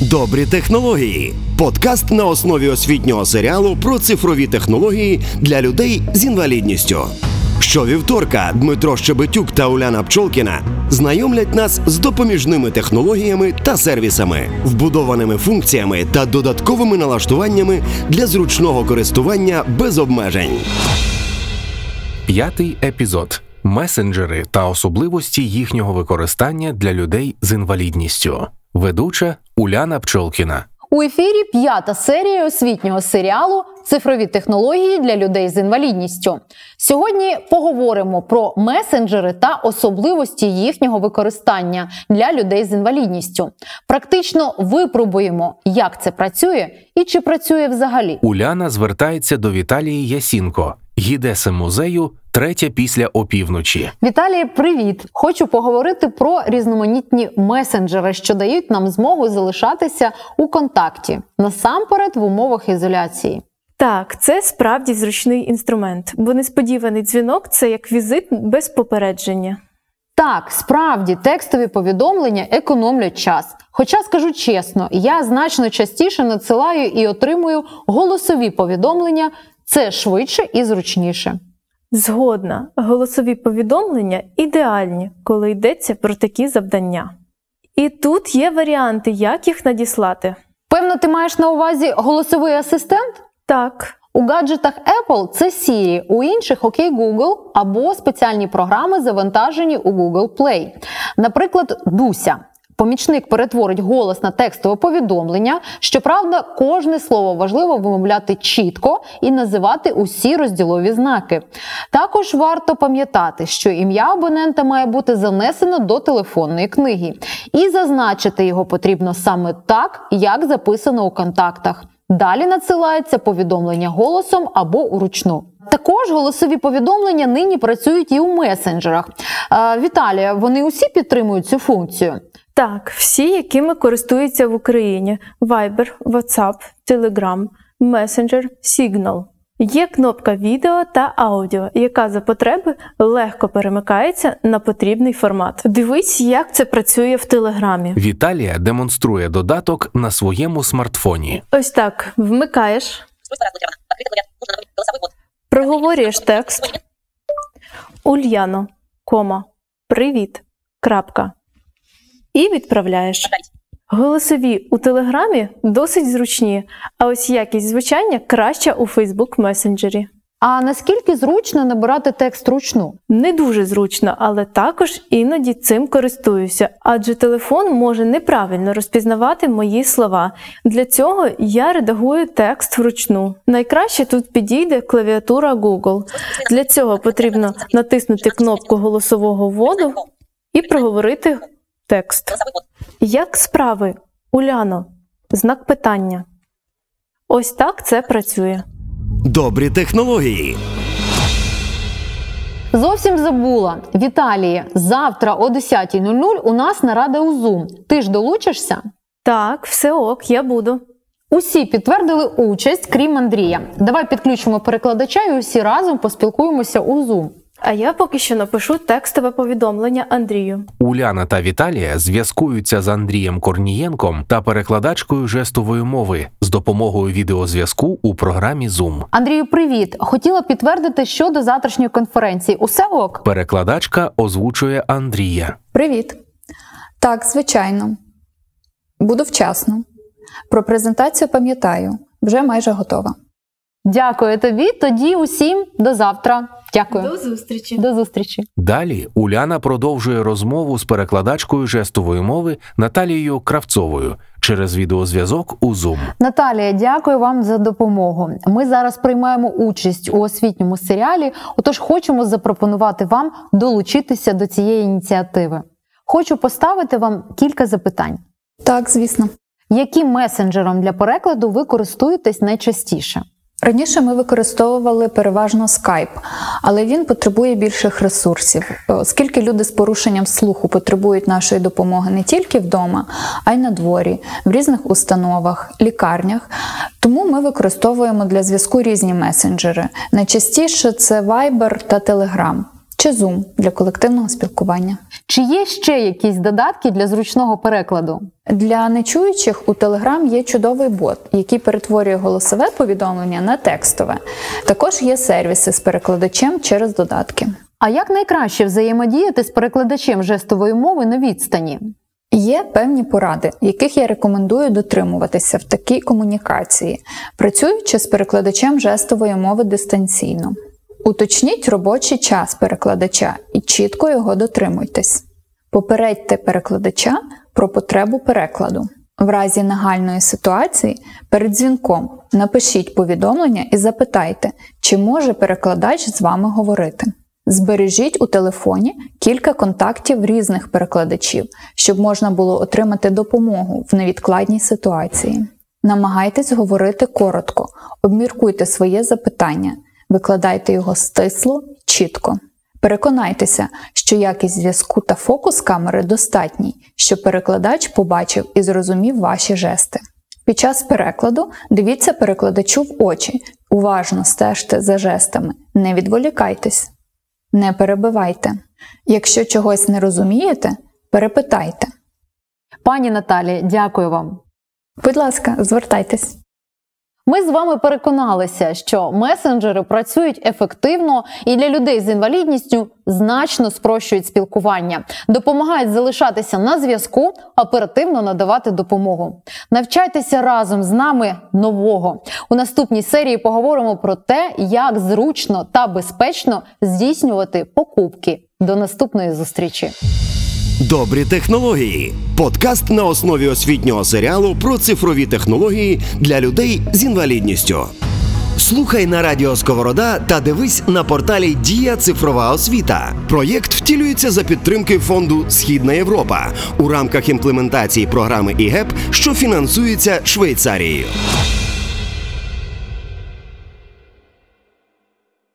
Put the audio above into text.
Добрі технології. Подкаст на основі освітнього серіалу про цифрові технології для людей з інвалідністю. Щовівторка Дмитро Щебетюк та Уляна Пчолкіна знайомлять нас з допоміжними технологіями та сервісами, вбудованими функціями та додатковими налаштуваннями для зручного користування без обмежень. П'ятий епізод месенджери та особливості їхнього використання для людей з інвалідністю. Ведуча Уляна Пчолкіна. У ефірі п'ята серія освітнього серіалу Цифрові технології для людей з інвалідністю. Сьогодні поговоримо про месенджери та особливості їхнього використання для людей з інвалідністю. Практично випробуємо, як це працює і чи працює взагалі. Уляна звертається до Віталії Ясінко, гідеси музею, третя після опівночі. Віталій, привіт! Хочу поговорити про різноманітні месенджери, що дають нам змогу залишатися у контакті насамперед в умовах ізоляції. Так, це справді зручний інструмент, бо несподіваний дзвінок це як візит без попередження. Так, справді текстові повідомлення економлять час. Хоча скажу чесно, я значно частіше надсилаю і отримую голосові повідомлення. Це швидше і зручніше. Згодна, голосові повідомлення ідеальні, коли йдеться про такі завдання. І тут є варіанти, як їх надіслати. Певно, ти маєш на увазі голосовий асистент? Так, У гаджетах Apple це Siri, у інших OK Google або спеціальні програми, завантажені у Google Play. Наприклад, Дуся. Помічник перетворить голос на текстове повідомлення. Щоправда, кожне слово важливо вимовляти чітко і називати усі розділові знаки. Також варто пам'ятати, що ім'я абонента має бути занесено до телефонної книги, і зазначити його потрібно саме так, як записано у контактах. Далі надсилається повідомлення голосом або уручну. Також голосові повідомлення нині працюють і у месенджерах. Е, Віталія, вони усі підтримують цю функцію. Так, всі, якими користуються в Україні: Viber, WhatsApp, Telegram, Messenger, Signal. Є кнопка відео та аудіо, яка за потреби легко перемикається на потрібний формат. Дивись, як це працює в Телеграмі. Віталія демонструє додаток на своєму смартфоні. Ось так вмикаєш, проговорюєш текст. Ульяно, кома, привіт, крапка. І відправляєш. Голосові у Телеграмі досить зручні, а ось якість звучання краща у Facebook месенджері. А наскільки зручно набирати текст ручну? Не дуже зручно, але також іноді цим користуюся, адже телефон може неправильно розпізнавати мої слова. Для цього я редагую текст вручну. Найкраще тут підійде клавіатура Google. Для цього потрібно натиснути кнопку голосового вводу і проговорити текст. Як справи, Уляно? Знак питання. Ось так це працює. Добрі технології. Зовсім забула. Віталії, завтра о 10.00 у нас нарада у Zoom. Ти ж долучишся? Так, все ок, я буду. Усі підтвердили участь, крім Андрія. Давай підключимо перекладача і усі разом поспілкуємося у Zoom. А я поки що напишу текстове повідомлення Андрію. Уляна та Віталія зв'язкуються з Андрієм Корнієнком та перекладачкою жестової мови з допомогою відеозв'язку у програмі Zoom. Андрію, привіт! Хотіла підтвердити щодо завтрашньої конференції. Усе ок? Перекладачка озвучує Андрія. Привіт. Так, звичайно. Буду вчасно. Про презентацію пам'ятаю, вже майже готова. Дякую тобі. Тоді усім до завтра. Дякую. До зустрічі. До зустрічі. Далі Уляна продовжує розмову з перекладачкою жестової мови Наталією Кравцовою через відеозв'язок у Zoom. Наталія, дякую вам за допомогу. Ми зараз приймаємо участь у освітньому серіалі. Отож, хочемо запропонувати вам долучитися до цієї ініціативи. Хочу поставити вам кілька запитань. Так, звісно. Яким месенджером для перекладу ви користуєтесь найчастіше? Раніше ми використовували переважно Skype, але він потребує більших ресурсів, оскільки люди з порушенням слуху потребують нашої допомоги не тільки вдома, а й на дворі, в різних установах, лікарнях. Тому ми використовуємо для зв'язку різні месенджери. Найчастіше це Viber та Telegram. чи Zoom для колективного спілкування. Чи є ще якісь додатки для зручного перекладу? Для нечуючих у Telegram є чудовий бот, який перетворює голосове повідомлення на текстове. Також є сервіси з перекладачем через додатки. А як найкраще взаємодіяти з перекладачем жестової мови на відстані? Є певні поради, яких я рекомендую дотримуватися в такій комунікації, працюючи з перекладачем жестової мови дистанційно. Уточніть робочий час перекладача і чітко його дотримуйтесь. Попередьте перекладача про потребу перекладу. В разі нагальної ситуації перед дзвінком напишіть повідомлення і запитайте, чи може перекладач з вами говорити. Збережіть у телефоні кілька контактів різних перекладачів, щоб можна було отримати допомогу в невідкладній ситуації. Намагайтесь говорити коротко, обміркуйте своє запитання, викладайте його стисло, чітко. Переконайтеся, що якість зв'язку та фокус камери достатній, щоб перекладач побачив і зрозумів ваші жести. Під час перекладу дивіться перекладачу в очі, уважно стежте за жестами, не відволікайтесь. Не перебивайте. Якщо чогось не розумієте, перепитайте. Пані Наталі, дякую вам. Будь ласка, звертайтесь. Ми з вами переконалися, що месенджери працюють ефективно і для людей з інвалідністю значно спрощують спілкування, допомагають залишатися на зв'язку, оперативно надавати допомогу. Навчайтеся разом з нами нового. У наступній серії поговоримо про те, як зручно та безпечно здійснювати покупки. До наступної зустрічі. Добрі технології. Подкаст на основі освітнього серіалу про цифрові технології для людей з інвалідністю. Слухай на радіо Сковорода та дивись на порталі Дія Цифрова освіта. Проєкт втілюється за підтримки фонду Східна Європа у рамках імплементації програми ІГЕП, що фінансується Швейцарією.